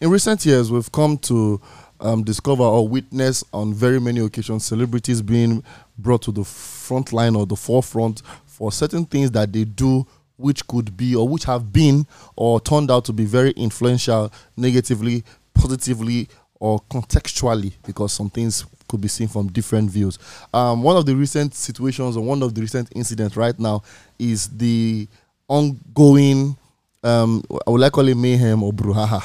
in recent years, we've come to um, discover or witness on very many occasions celebrities being brought to the front line or the forefront for certain things that they do which could be or which have been or turned out to be very influential negatively positively or contextually because some things could be seen from different views. Um, one of the recent situations or one of the recent incidents right now is the ongoing um, I would like call it mayhem or brouhaha,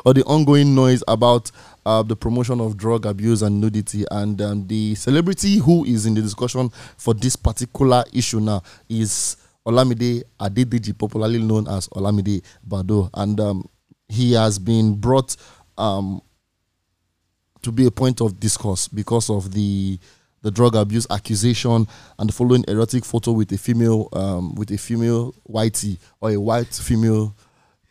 or the ongoing noise about uh, the promotion of drug abuse and nudity. And um, the celebrity who is in the discussion for this particular issue now is Olamide Adedeji, popularly known as Olamide Baddo. And um, he has been brought um, to be a point of discourse because of the the drug abuse accusation and the following erotic photo with a female um, with a female whitey or a white female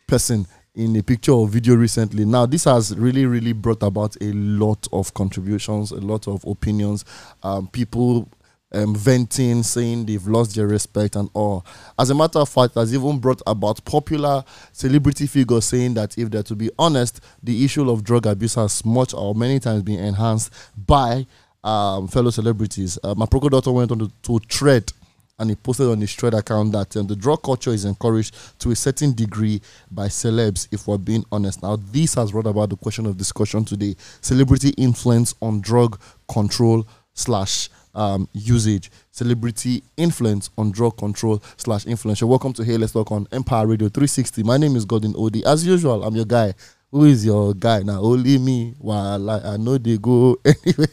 person in a picture or video recently. Now, this has really, really brought about a lot of contributions, a lot of opinions. Um, people um, venting, saying they've lost their respect and all. As a matter of fact, has even brought about popular celebrity figures saying that if they're to be honest, the issue of drug abuse has much or many times been enhanced by um, fellow celebrities. Uh, my Proko daughter went on to, to tread and he posted on his thread account that um, the drug culture is encouraged to a certain degree by celebs, if we're being honest. Now, this has brought about the question of discussion today celebrity influence on drug control slash um, usage. Celebrity influence on drug control slash influential. Welcome to Hey Let's Talk on Empire Radio 360. My name is Godwin Odi. As usual, I'm your guy who is your guy now? Only me. While I, I know they go anyway.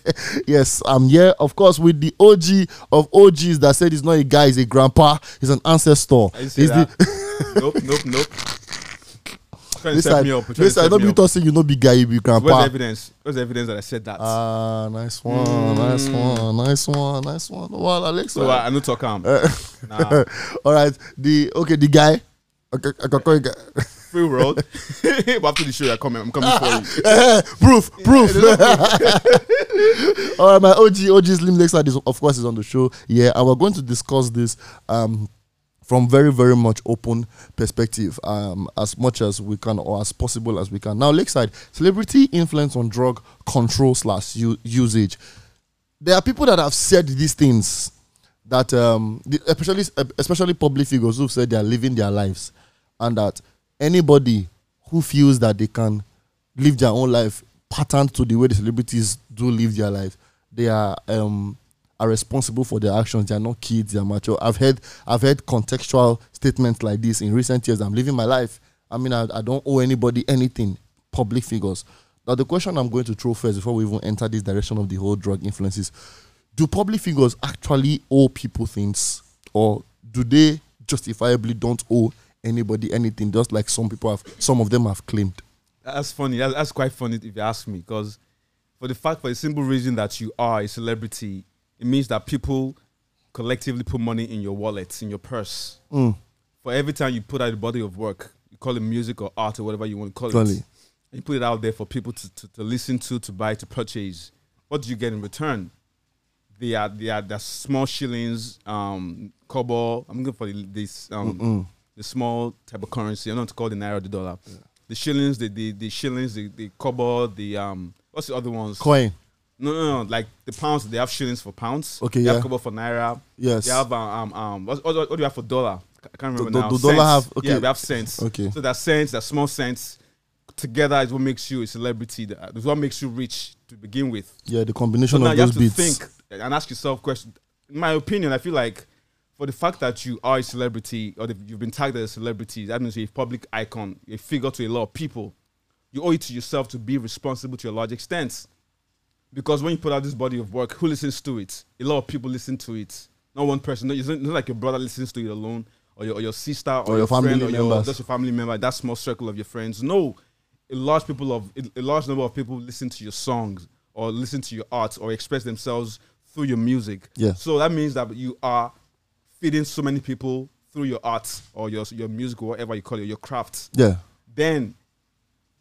yes, I'm here, of course, with the OG of OGs that said he's not a guy, he's a grandpa, he's an ancestor. He's the nope, nope, nope. Trying to set me up. This I don't be tossing you know big guy, you be grandpa. Where's the evidence? Where's the evidence that I said that? Ah, nice one, mm. nice one, nice one, nice one. Well, Alex. So I, I know talk him. Uh, nah. All right, the okay, the guy. Okay, I can call you guy free world. but after the show, I come. I'm coming for you. Uh, proof, proof. All right, my OG, OG Slim Lakeside is of course is on the show. Yeah, and we're going to discuss this um, from very, very much open perspective, um, as much as we can or as possible as we can. Now, Lakeside, celebrity influence on drug control slash usage. There are people that have said these things that, um, especially especially public figures who've said they are living their lives, and that anybody who feels that they can live their own life patterned to the way the celebrities do live their life, they are um, are responsible for their actions. They are not kids. They are mature. I've heard I've heard contextual statements like this in recent years. I'm living my life. I mean, I, I don't owe anybody anything. Public figures. Now, the question I'm going to throw first before we even enter this direction of the whole drug influences: Do public figures actually owe people things, or do they justifiably don't owe anybody anything, just like some people have, some of them have claimed. That's funny. That's, that's quite funny if you ask me, because for the fact, for the simple reason that you are a celebrity, it means that people collectively put money in your wallet, in your purse. Mm. For every time you put out a body of work, you call it music or art or whatever you want to call it. You put it out there for people to, to, to, listen to, to buy, to purchase. What do you get in return? They are they are the small shillings, um, kobo. I'm looking for this um, the small type of currency. I'm not to call the naira the dollar. Yeah. The shillings, the, the the shillings, the the kobo, the um, what's the other ones? Coin. No, no, no. Like the pounds, they have shillings for pounds. Okay, they yeah. have kobo for naira. Yes. They have um um, um what, what, what do you have for dollar? I can't remember the, now. The dollar have okay. Yeah, we have cents. Okay. So that cents, that small cents, together is what makes you a celebrity. That is what makes you rich to begin with. Yeah, the combination so of those you have to think and ask yourself questions. In my opinion, I feel like for the fact that you are a celebrity or you've been tagged as a celebrity, that means you're a public icon, a figure to a lot of people. You owe it to yourself to be responsible to a large extent. Because when you put out this body of work, who listens to it? A lot of people listen to it. Not one person. No, it's not, like your brother listens to it alone, or your, or your sister, or, or your, family friend, members. or your, just your family member, that small circle of your friends. No, a large people of a large number of people listen to your songs or listen to your art or express themselves through your music. Yeah. So that means that you are feeding so many people through your art or your your music or whatever you call it, your craft. Yeah. Then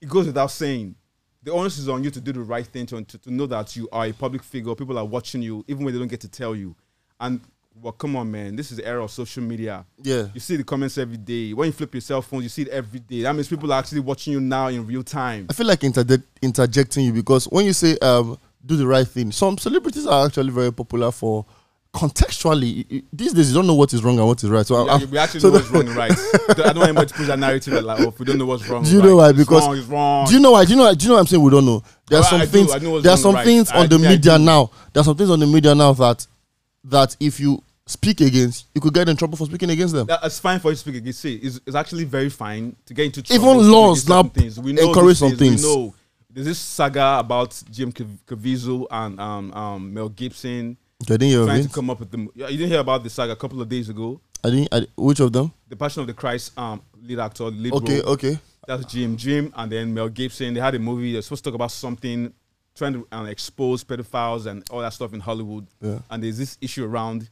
it goes without saying. The onus is on you to do the right thing to, to, to know that you are a public figure. People are watching you, even when they don't get to tell you. And Well, come on, man. This is the era of social media. Yeah. You see the comments every day. When you flip your cell phone, you see it every day. That means people are actually watching you now in real time. I feel like interject, interjecting you because when you say um, do the right thing, some celebrities are actually very popular for contextually. i- i- These days, you don't know what is wrong and what is right. So, Yeah, we actually so know what's wrong and right. I don't want anybody to push that narrative that like, oh, if we don't know what's wrong. Do you right, know why? Because- wrong, wrong. do you know why? Do you know? Do you know what I'm saying? We don't know. There are Well, some I things. I what's there are some right. things I- on the yeah, media now. There are some things on the media now that that if you speak against, you could get in trouble for speaking against them. That- it's fine for you to speak against it. It's, it's actually very fine to get into Even trouble, speak laws now things. We know encourage some things. We know there's this saga about Jim Caviezel and um, um, Mel Gibson I didn't hear trying to come up with the. Yeah, you didn't hear about this saga a couple of days ago. I didn't. I, which of them? The Passion of the Christ um, lead actor, lead Okay. role. Okay. That's Jim Jim, and then Mel Gibson. They had a movie. They're supposed to talk about something, trying to um, expose pedophiles and all that stuff in Hollywood. Yeah. And there's this issue around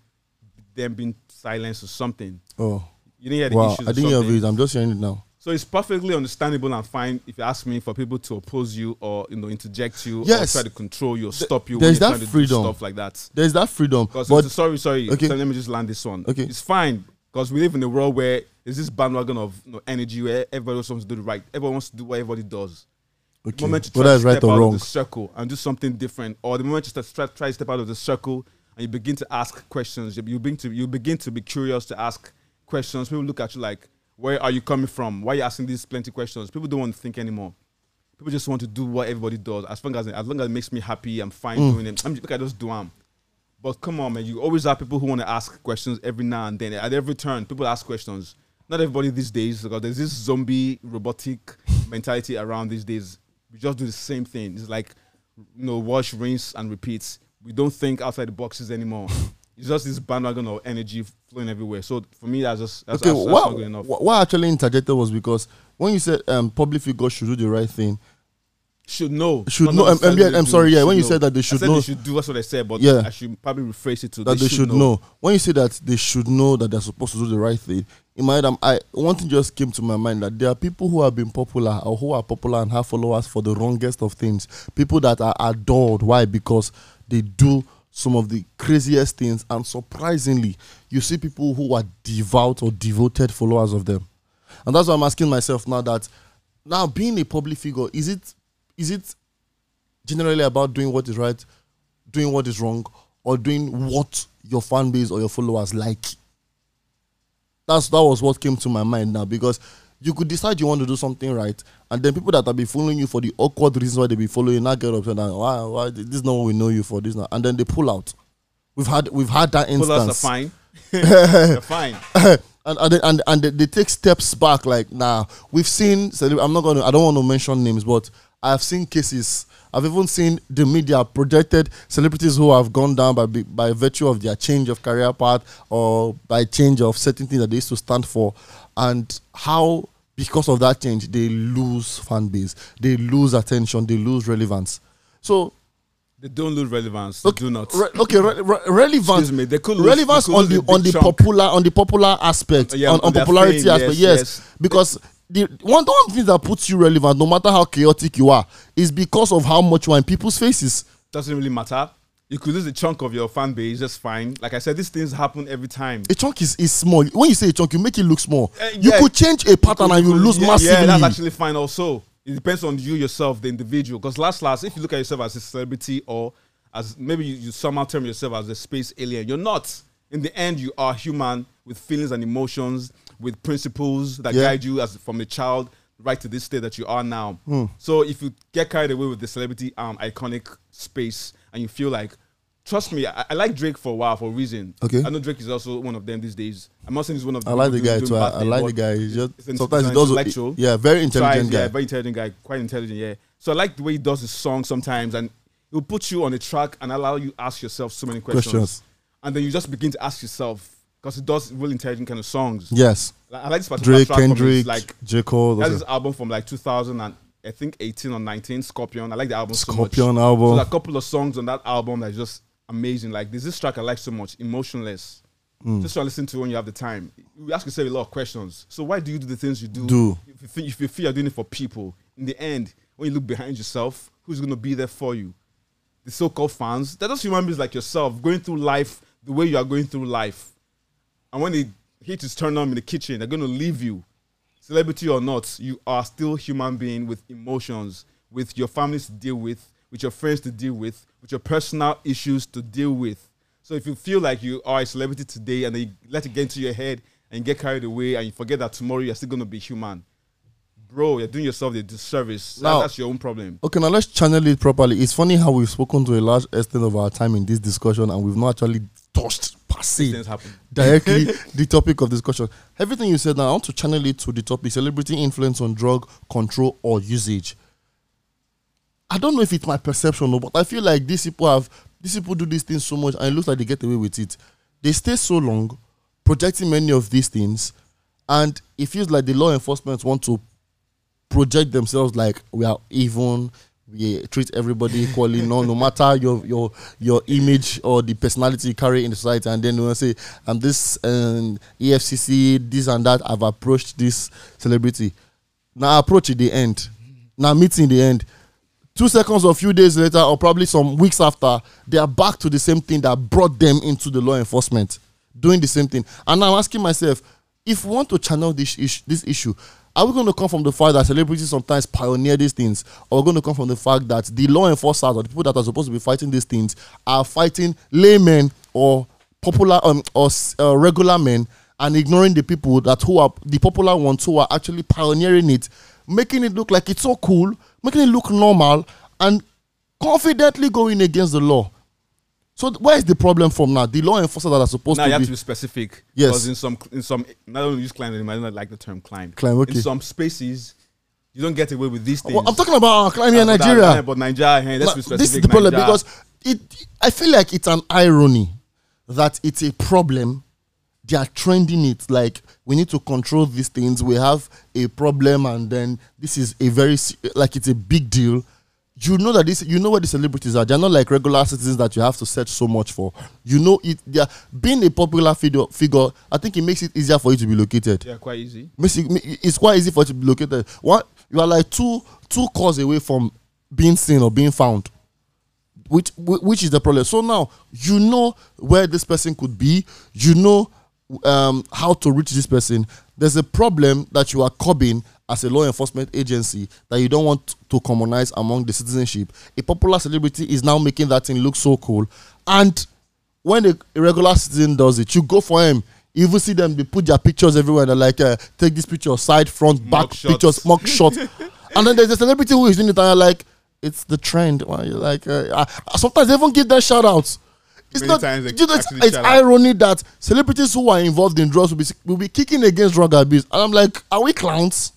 them being silenced or something. Oh. You didn't hear the Wow. issues. I didn't hear of it. I'm just hearing it now. So it's perfectly understandable and fine if you ask me for people to oppose you or you know interject you Yes. or try to control you or stop you there's when you're that trying to freedom. do stuff like that. There's that freedom. Because sorry, sorry. Okay. So let me just land this one. Okay. It's fine because we live in a world where there's this bandwagon of you know, energy where everybody wants to do the right. Everyone wants to do what everybody does. The okay. moment you try whether to right step out wrong. of the circle and do something different, or the moment you start, try, to step out of the circle and you begin to ask questions, you begin to you begin to be curious to ask questions. People look at you like, "Where are you coming from? Why are you asking these plenty questions?" People don't want to think anymore. People just want to do what everybody does. As long as as long as it makes me happy, I'm fine Mm. doing it. I'm look, I just do them. But come on, man, you always have people who want to ask questions every now and then. At every turn, people ask questions. Not everybody these days, because there's this zombie robotic mentality around these days. We just do the same thing. It's like, you know, wash, rinse, and repeat. We don't think outside the boxes anymore. It's just this bandwagon of energy flowing everywhere. So for me, that's just that's, okay, that's, that's what, not good enough. what what actually interjected was because when you said um, public figures should do the right thing, should know. Should know. Um, um, yeah, I'm sorry, yeah, when you know. said that they I should said know- they should do. That's what I said. But Yeah. I should probably rephrase it to that they, should know. When you say that they should know that they're supposed to do the right thing, in my head, I'm- I one thing just came to my mind that there are people who have been popular or who are popular and have followers for the wrongest of things. People that are adored. Why? Because they do some of the craziest things, and surprisingly, you see people who are devout or devoted followers of them. And that's why I'm asking myself now that now being a public figure, is it is it generally about doing what is right, doing what is wrong, or doing what your fan base or your followers like. That's that was what came to my mind now because you could decide you want to do something right, and then people that have been following you for the awkward reasons why they be following you now get upset and why why this is not what we know you for this now, and then they pull out. We've had we've had that instance. Pull-ups are instance. fine. They're fine. and and and, and they, they take steps back. Like now, we've seen. I'm not going to. I don't want to mention names, but I've seen cases. I've even seen the media projected celebrities who have gone down by by virtue of their change of career path or by change of certain things that they used to stand for, and how because of that change they lose fan base, they lose attention, they lose relevance. So They don't lose relevance. Do not. re- okay, re- re- relevance. Excuse me, they could lose- relevance they could on the on the chunk. popular on the popular aspect Yeah, on, on on popularity fame, aspect. yes, Yes, yes. because the one the one thing that puts you relevant, no matter how chaotic you are, is because of how much you are in people's faces. Doesn't really matter. You could lose a chunk of your fan base, just fine. Like I said, these things happen every time. A chunk is, is small. When you say a chunk, you make it look small. Uh, you could change a pattern and you lose yeah, massively. Yeah, that's actually fine. Also, it depends on you yourself, the individual. Because last, last, if you look at yourself as a celebrity or as maybe you, you somehow term yourself as a space alien, you're not. In the end, you are human with feelings and emotions, with principles that Yeah. guide you as from a child right to this state that you are now. Hmm. So if you get carried away with the celebrity um iconic space and you feel like Trust me, I, I like Drake for a while for a reason. Okay. I know Drake is also one of them these days. I'm not saying he's one of Them I like the guy too. I, I like the guy. He's just sometimes he does. intellectual. Yeah, very intelligent tries, guy. Yeah, very intelligent guy, quite intelligent. Yeah. So I like the way he does his song sometimes, and he'll put you on a track and allow you ask yourself so many questions, Questions. and then you just begin to ask yourself because he does really intelligent kind of songs. Yes, Like, I like this particular Drake, track from his, Kendrick, like J Cole. that's his album from like 2000 and I think 18 or 19, Scorpion. I like the album so. Scorpion So album. there's a couple of songs on that album that's just amazing. Like there's this track I like so much, Emotionless. Hmm. Just try to listen to when you have the time. You ask yourself a lot of questions. So why do you do the things you do? Do. If you, think, if you feel you're doing it for people, in the end, when you look behind yourself, who's going to be there for you? The so-called fans. They're just human beings like yourself, going through life, the way you are going through life. And when the heat is turned on in the kitchen, they're going to leave you. Celebrity or not, you are still human being with emotions, with your families to deal with, with your friends to deal with, with your personal issues to deal with. So if you feel like you are a celebrity today and they let it get into your head and you get carried away and you forget that tomorrow you're still going to be human, bro, you're doing yourself a disservice. Now- that's your own problem. Okay, now let's channel it properly. It's funny how we've spoken to a large extent of our time in this discussion and we've not actually touched per se directly the topic of discussion. Everything you said now, I want to channel it to the topic celebrity influence on drug control or usage. I don't know if it's my perception, or but I feel like these people have these people do these things so much and it looks like they get away with it. They stay so long projecting many of these things, and it feels like the law enforcement want to project themselves like we are even we treat everybody equally no no matter your your your image or the personality you carry in the society. And then we will say i'm this um, efcc this and that i've approached this celebrity. Now approach at the end. Now meeting the end. Two seconds or a few days later or probably some weeks after they are back to the same thing that brought them into the law enforcement doing the same thing. And i'm asking myself if we want to channel this this issue are we going to come from the fact that celebrities sometimes pioneer these things? Or are going to come from the fact that the law enforcers or the people that are supposed to be fighting these things are fighting laymen or popular um, or uh, regular men and ignoring the people that who are the popular ones who are actually pioneering it making it look like it's so cool making it look normal and confidently going against the law so where is the problem from now the law enforcers that are supposed to be. Now to you have be to be specific. Yes. Because in some in some I don't use climb anymore. I don't like the term climb. Climb, okay. In some spaces, you don't get away with these things. Well, i'm talking about our climate in Uh, but that- nigeria But Nigeria, hey, let's be specific. this is the problem Nigeria- because it i feel like it's an irony that it's a problem they are trending it like we need to control these things we have a problem and then this is a very like it's a big deal you know that this you know what the celebrities are they're not like regular citizens that you have to search so much for you know it they're being a popular figure figure i think it makes it easier for you to be located yeah, quite easy. it's quite easy for you to be located. What you are like two two calls away from being seen or being found, which which is the problem. So now you know where this person could be. You know um, how to reach this person. There's a problem that you are curbing as a law enforcement agency that you don't want to commonize among the citizenship. A popular celebrity is now making that thing look so cool, and when a, a regular citizen does it, you go for him. If You even see them, they put their pictures everywhere. They're like, uh, take this picture, side, front, back shots. pictures, mock shot. and then there's a celebrity who is doing it, and you're like, it's the trend. Why you're like, uh, uh, sometimes they even give them shout outs. It's Many not, you know, it's, it's irony that celebrities who are involved in drugs will be, will be kicking against drug abuse. And I'm like, are we clowns?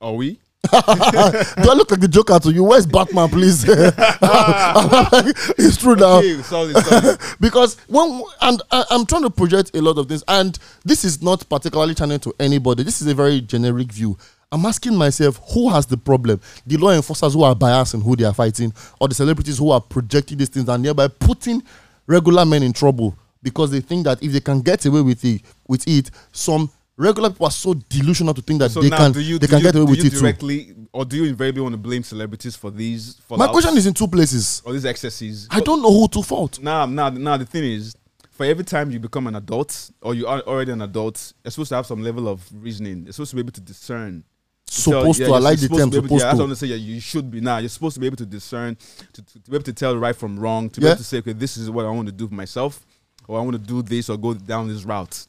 Are we? Do I look like the Joker to you? Where's Batman, please? it's true now Okay, solid, solid. because when and I, I'm trying to project a lot of things, and this is not particularly channeled to anybody. This is a very generic view. I'm asking myself, who has the problem? The law enforcers who are biased in who they are fighting, or the celebrities who are projecting these things and thereby putting regular men in trouble because they think that if they can get away with it, with it, some regular people are so delusional to think that So they can you they can you, get away do with it too. or do you invariably want to blame celebrities for these? For My question is in two places. or these excesses. I don't know who to fault. Now, now, now, the thing is, for every time you become an adult or you are already an adult, you're supposed to have some level of reasoning. You're supposed to be able to discern. Supposed yeah, to, I like the supposed term to supposed yeah, that's what I to. want to say. Yeah, you should be now. You're supposed to be able to discern, to, to, to be able to tell right from wrong, to be Yeah. able to say, okay, this is what I want to do for myself, or I want to do this or go down this route.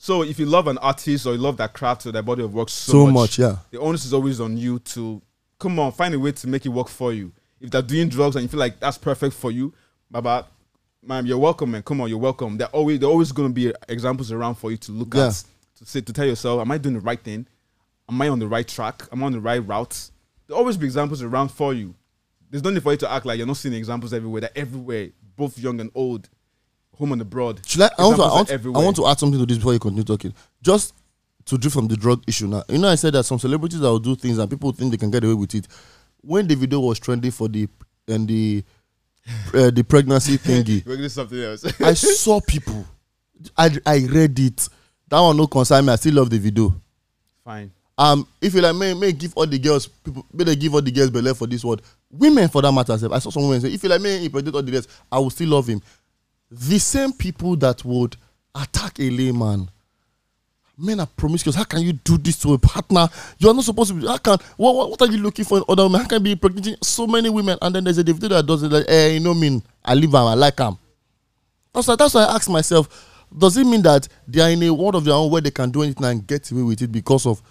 So if you love an artist or you love that craft or that body of work so, So much, yeah. the onus is always on you to come on, find a way to make it work for you. If they're doing drugs and you feel like that's perfect for you, Baba, man, you're welcome, man. Come on, you're welcome. There always there always gonna be examples around for you to look Yeah. at to say to tell yourself, Am I doing the right thing? Am I on the right track? Am I on the right route? There'll always be examples around for you. There's no need for you to act like you're not seeing examples everywhere. They're everywhere, both young and old, home and abroad. Should I, I, want to, I, want, I want to add something to this before you continue talking. Just to drift from the drug issue now. You know, I said that some celebrities that will do things and people think they can get away with it. When the video was trending for the and the uh, the pregnancy thingy, We're something else. I saw people. I I read it. That one no concern me. I still love the video. Fine. Um, if you like, may may give all the girls people, may they give all the girls belay for this word. Women for that matter. I saw some women say, if you like, may impregnate all the girls, I will still love him. The same people that would attack a layman. Men are promiscuous. How can you do this to a partner? You are not supposed to be. How can what, what, what are you looking for in other women? How can you be impregnating so many women? And then there's a Davido that does it like, eh, you know mean I live am, I like him. That's why that's why I ask myself, does it mean that they are in a world of their own where they can do anything and get away with it because of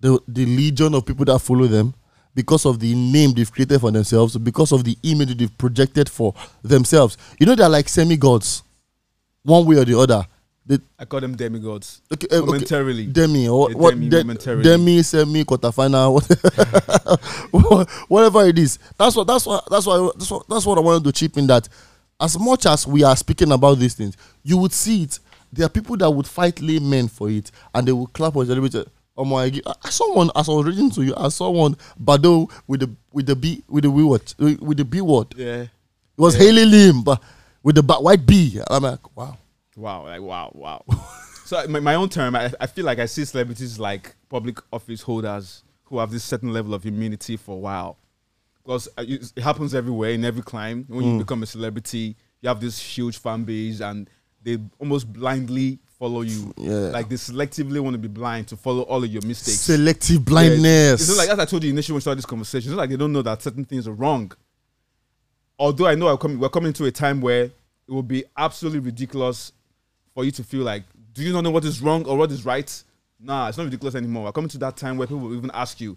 the the legion of people that follow them? Because of the name they've created for themselves, because of the image they've projected for themselves. You know, they're like semi gods, one way or the other. They, I call them demigods. okay, uh, okay, Momentarily. Demi or what? demi, de- momentarily. demi, semi, quarterfinal, what- whatever it is. That's what. That's what. That's what. That's what. That's what I wanted to chip in. That as much as we are speaking about these things, you would see it. There are people that would fight laymen for it, and they would clap or celebrate. Oh my! I I saw one as I was reading to you. I saw one Baddo with the with the B with the B word with the B word. Yeah, it was Yeah. Haley Lim, but with the white B. I'm like, wow. Wow, like wow, wow. so my, my own term, I, I feel like I see celebrities like public office holders who have this certain level of immunity for a while. Because uh, it it happens everywhere in every climb. When you become a celebrity, you have this huge fan base and they almost blindly follow you. Yeah. Like they selectively want to be blind to follow all of your mistakes. Selective Yeah, blindness. It's not like as I told you initially when we started this conversation. It's not like they don't know that certain things are wrong. Although I know I'm coming, we're coming to a time where it will be absolutely ridiculous for you to feel like, do you not know what is wrong or what is right? Nah, it's not ridiculous anymore. We're coming to that time where people will even ask you,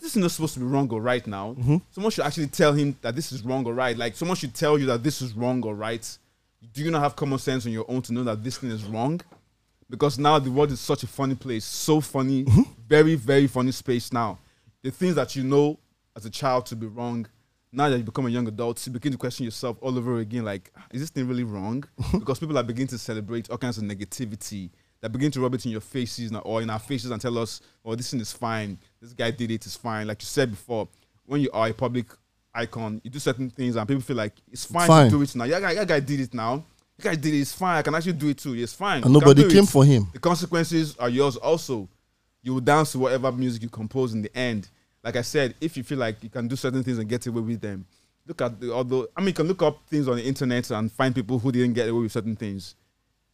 this is not supposed to be wrong or right now. Mm-hmm. Someone should actually tell him that this is wrong or right. Like someone should tell you that this is wrong or right. Do you not have common sense on your own to know that this thing is wrong? Because now the world is such a funny place, so funny, uh-huh. very, very funny space now. The things that you know as a child to be wrong, now that you become a young adult, you begin to question yourself all over again. Like, is this thing really wrong? Uh-huh. because people are beginning to celebrate all kinds of negativity. They begin to rub it in your faces now, or in our faces and tell us, "Oh, this thing is fine. This guy did it. It's fine." Like you said before, when you are a public icon, you do certain things, and people feel like it's fine, Fine. to do it now. Yeah, guy, that guy did it now. That guy did it. It's fine. I can actually do it too. It's fine. and nobody came it. for him. The consequences are yours also. You will dance to whatever music you compose in the end. Like I said, if you feel like you can do certain things and get away with them, look at the although I mean you can look up things on the internet and find people who didn't get away with certain things.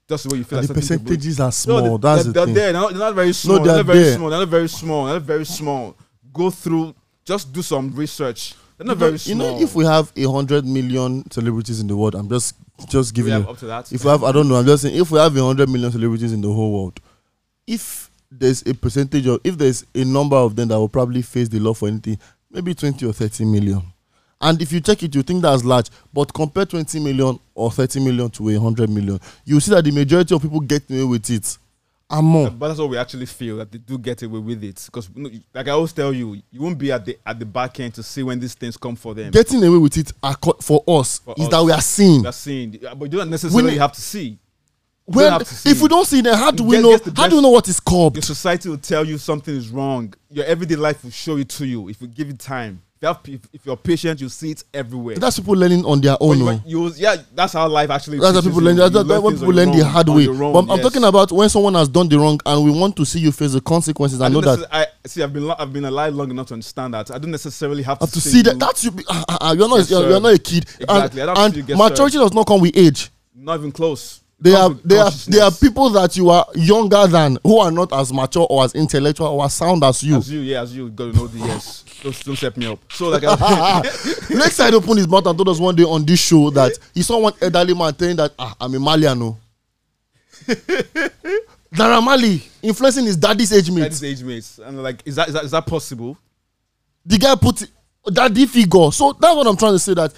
Just the way you feel And like the people- percentages are No, small. they- That's they're, the they're thing. there. They're not, they're not very small. they're they're, not very there. small. They're not very small. They're not very small. Go through. Just do some research. They're not You know- very you small. know, if we have a hundred million celebrities in the world, I'm just just giving you. up to that. If we have, I don't know. I'm just saying, if we have a hundred million celebrities in the whole world, if there's a percentage of, if there's a number of them that will probably face the law for anything, maybe twenty or thirty million. And if you check it, you think that's large. But compare 20 million or 30 million to a 100 million, you see that the majority of people get away with it. And more. But that's what we actually feel that they do get away with it. Because, like I always tell you, you won't be at the at the back end to see when these things come for them. Getting away with it for us For is us. that we are seeing. That's seeing, but you don't necessarily When- have to see. You When, don't have to see. if we don't see them, how do we know? How do we know what is Your called? society will tell you something is wrong. Your everyday life will show it to you if you give it time. Have, if, if you're patient, you see it everywhere. That's people learning on their But own. you, no? you, yeah, that's how life actually. That's how people learn. That's, when people learn your the hard way. own, But I'm, talking about when someone has done the wrong and we want to see you face the consequences. I I know that. I see. I've been I've been alive long enough to understand that. I don't necessarily have to, Have to see that. you- That's you. be- uh, uh, you're not. Yes, you're, you're not a kid. Exactly. I And, don't and see you get maturity does not come with age. not even close. They are they are they are people that you are younger than who are not as mature or as intellectual or as sound as you. As you, yeah, as you got to know the yes. Don't, don't set me up. So like, I, Next time, opened his mouth and told us one day on this show that he saw one elderly man telling that ah, I'm a Malian. No. Dara Mali influencing his daddy's age mates. is age mates, and like, is that is that, is that possible? The guy put daddy figure. So that's what I'm trying to say. That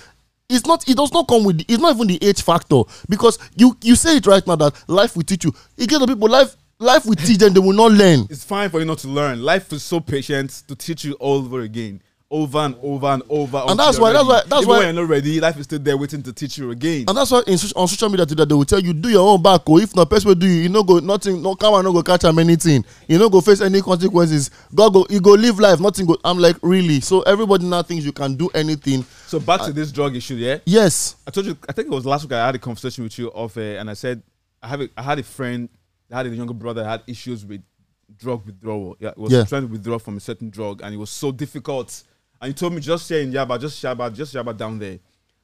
it's not. It does not come with. The, it's not even the age factor because you you say it right now that life will teach you. You get the people life. Life will teach them. They will not learn. It's fine for you not to learn. Life is so patient to teach you all over again, over and over and over. And that's why- that's why- that's Even why- you're not ready, life is still there waiting to teach you again. And that's why in, on social media today they will tell you do your own back or if not person will do you you no go nothing no come and no go catch am anything you no go face any consequences God go you go live life nothing go I'm like really so everybody now thinks you can do anything So back to this drug issue, yeah. yes I told you, I think it was last week I had a conversation with you off air, and I said I have a, I had a friend that had a younger brother had issues with drug withdrawal. Yeah, was Yeah. trying to withdraw from a certain drug, and it was so difficult. And he told me just here in Yaba, just Yaba, just Yaba down there.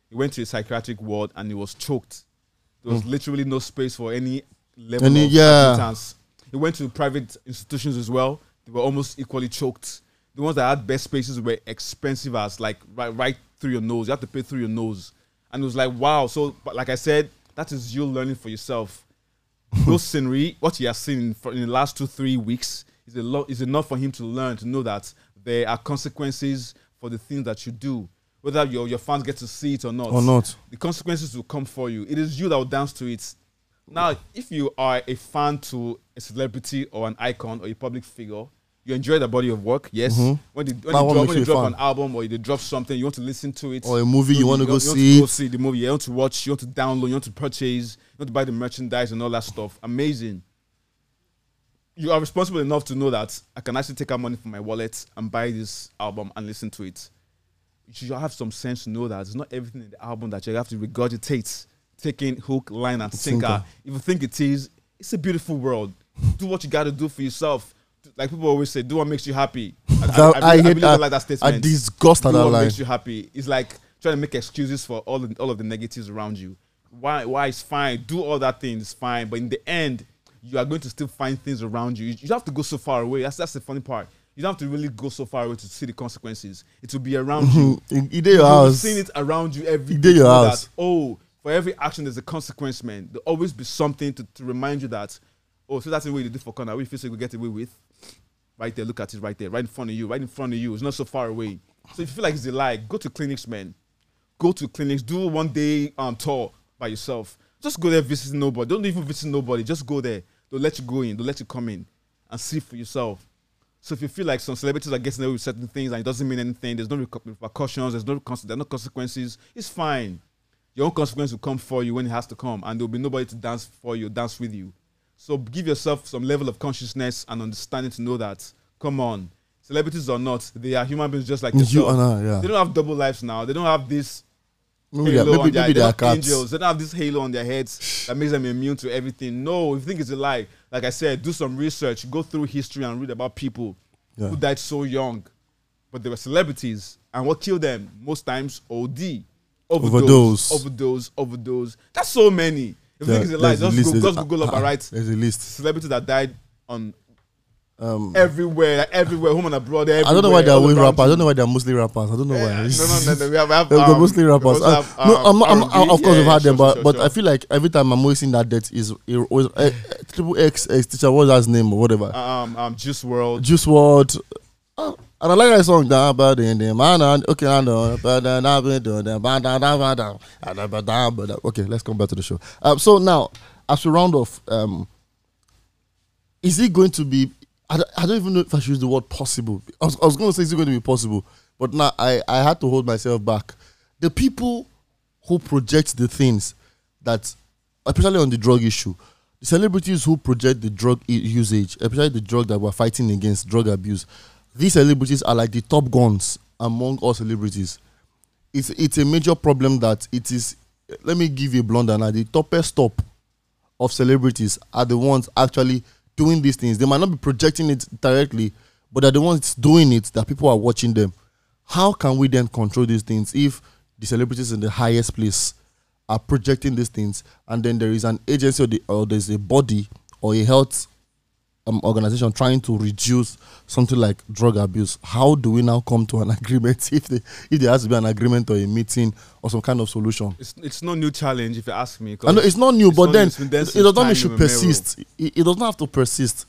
He went to a psychiatric ward and he was choked. There was hmm. literally no space for any level Any- of yeah. admittance. He went to private institutions as well. They were almost equally choked. The ones that had best spaces were expensive as like right, right through your nose. You have to pay through your nose, and it was like wow. So, but like I said, that is you learning for yourself. Those scenery, what he has seen in, for, in the last two three weeks, is a lot. Is enough for him to learn to know that there are consequences for the things that you do, whether your your fans get to see it or not. Or not. The consequences will come for you. It is you that will dance to it. Now, if you are a fan to a celebrity or an icon or a public figure, you enjoy the body of work, yes. Mm-hmm. When they, when they drop, when they you drop an album or they drop something, you want to listen to it. Or a movie you go want see go it. see the movie. You want to watch. You want to download. You want to purchase. You want to buy the merchandise and all that stuff. Amazing. You are responsible enough to know that I can actually take out money from my wallet and buy this album and listen to it. You should have some sense to know that it's not everything in the album that you have to regurgitate, taking hook, line, and sinker. Sinker. If you think it is, it's a beautiful world. Do what you got to do for yourself. Like people always say, do what makes you happy. I, That- I really- hate really that. like that I statement disgust do that what line. makes you happy. It's like trying to make excuses for all the, all of the negatives around you. Why why it's fine. Do all that thing is fine, but in the end, you are going to still find things around you. You, you don't have to go so far away. That's that's the funny part. You don't have to really go so far away to see the consequences. It will be around you. Mm-hmm. In, in your be house. seeing it around you every You day. your house. That, oh, for every action there's a consequence, man. There'll always be something to, to remind you that, oh, so that's the way you do for corner. We you feel so you get away with? Right there, look at it right there, right in front of you, right in front of you. It's not so far away. So if you feel like it's a lie, go to clinics, man. Go to clinics, do one day um tour by yourself. Just go there, visit nobody. Don't even visit nobody. Just go there. They'll let you go in. They'll let you come in and see for yourself. So if you feel like some celebrities are getting away with certain things and it doesn't mean anything, there's no repercussions, there's no there are no consequences, it's fine. Your own consequence will come for you when it has to come, and there'll be nobody to dance for you, dance with you. So give yourself some level of consciousness and understanding to know that, come on, celebrities or not, they are human beings just like You and I, yeah. They don't have double lives now. They don't have this Maybe, halo they- on maybe, their, maybe they are don't have cats. angels. They don't have this halo on their heads that makes them immune to everything. No, if you think it's a lie, like I said, do some research, go through history and read about people Yeah. who died so young, but they were celebrities. And what killed them? Most times OD. Overdose. Overdose. Overdose. Overdose. That's so many. If you think it's a lie, just, list, go, just a- Google up and write There's a list. celebrities that died on Um, everywhere, like everywhere, home and abroad. Everywhere, I don't know why they're around rappers. I don't know why they're mostly rappers. I don't know Yeah, why. no, no, no, no. We have, we have They're um, mostly rappers. Uh, have, no, um, I'm, I'm, R&B. of course Yeah, we've had them, but sure, but sure. I feel like every time I'm always seeing that death is always uh, triple X X teacher. What's his name or whatever? um, um, Juice WRLD. Juice WRLD. Uh, I like that song. Da ba da da ma na okay I know. Ba da ba da da. Okay, let's come back to the show. Um, so now as we round off, um, is it going to be? I don't, I don't even know if I should use the word possible. I was, I was going to say is it going to be possible, but now I I had to hold myself back. The people who project the things that, especially on the drug issue, the celebrities who project the drug usage, especially the drug that we're fighting against, drug abuse, these celebrities are like the top guns among all celebrities. It's it's a major problem that it is. Let me give you a blunder now. The toppest top of celebrities are the ones actually doing these things. They might not be projecting it directly, but they're the ones doing it that people are watching them. How can we then control these things if the celebrities in the highest place are projecting these things and then there is an agency or, the, or there's a body or a health um, organization trying to reduce something like drug abuse? How do we now come to an agreement if, they, if there has to be an agreement or a meeting or some kind of solution? It's it's no new challenge if you ask me. I know it's not new, it's but not- then there it does not mean it should persist. It, it does not have to persist.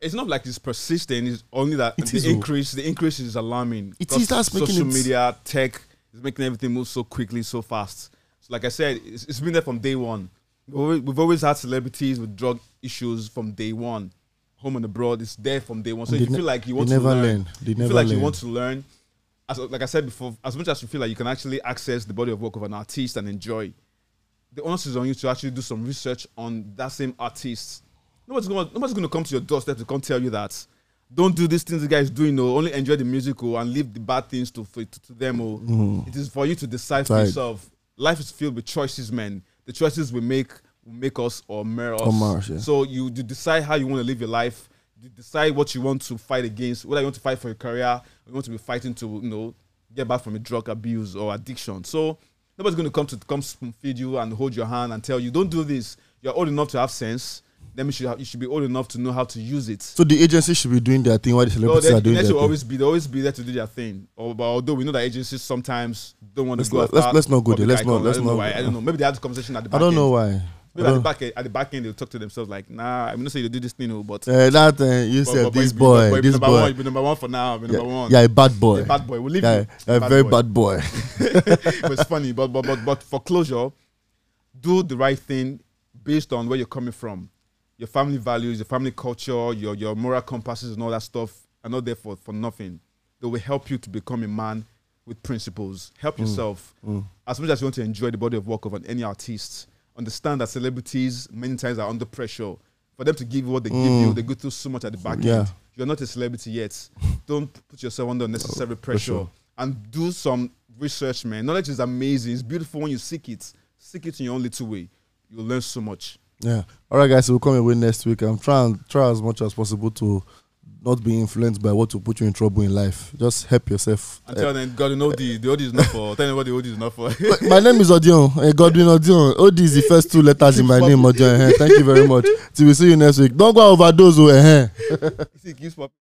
It's not like it's persistent. It's only that It the increase. The increase is alarming. It is that's making social media, tech is making everything move so quickly, so fast. So, like I said, it's, it's been there from day one. We've always, we've always had celebrities with drug issues from day one. Home and abroad, it's there from day one. So you feel like you want to learn, learn. They you never feel like learn. you want to learn. As like I said before, as much as you feel like you can actually access the body of work of an artist and enjoy, the onus is on you to actually do some research on that same artist. Nobody's gonna nobody's gonna come to your doorstep to come tell you that. Don't do these things the guy is doing, or only enjoy the music, or and leave the bad things to to, to them. Or it is for you to decide for yourself. Life is filled with choices, man. The choices we make make us or mar us. Or mar us, yeah. So you, you decide how you want to live your life. You decide what you want to fight against. Whether you want to fight for your career, or you want to be fighting to you know get back from a drug abuse or addiction. So Nobody's going to come to come feed you and hold your hand and tell you, "Don't do this." You're old enough to have sense. Then you should have, you should be old enough to know how to use it. So the agency should be doing their thing while the celebrities they, are doing they their should thing. always be they always be there to do their thing. Or, but although we know that agencies sometimes don't want Let's to go. not- let's- let's not go there. Let's not- let's know. I don't know. Maybe they had this conversation at the back I don't end. know why. Maybe at the back end, at the back end they'll talk to themselves like, Nah, I'm not saying you do this thing, oh, but Eh, that uh, you said this boy, be this number boy, you be number one for now. Be number yeah, one. yeah, a bad boy, A bad boy. We'll leave yeah, you. a Bad very boy. bad boy. but it's funny. But but but but for closure, do the right thing based on where you're coming from, your family values, your family culture, your your moral compasses, and all that stuff are not there for for nothing. They will help you to become a man with principles. Help yourself as much as you want to enjoy the body of work of an, any artist. Understand that celebrities many times are under pressure. For them to give you what they give you, mm. they go through so much at the back Yeah. end. You're not a celebrity yet. Don't put yourself under unnecessary oh, pressure sure. and do some research, man. Knowledge is amazing. It's beautiful when you seek it. Seek it in your own little way. You'll learn so much. Yeah. All right, guys. So we'll come away next week. I'm trying try as much as possible to not be influenced by what will put you in trouble in life. Just help yourself. Until then, God, you know the the OD is not for. Tell anybody the OD is not for. Uh, my name is Odion. Uh, Godwin Odion. OD is the first two letters in my name, Odion. Eh, Thank you very much. Till we see you next week. Don't go overdose. Oh, eh. See, it keeps popping.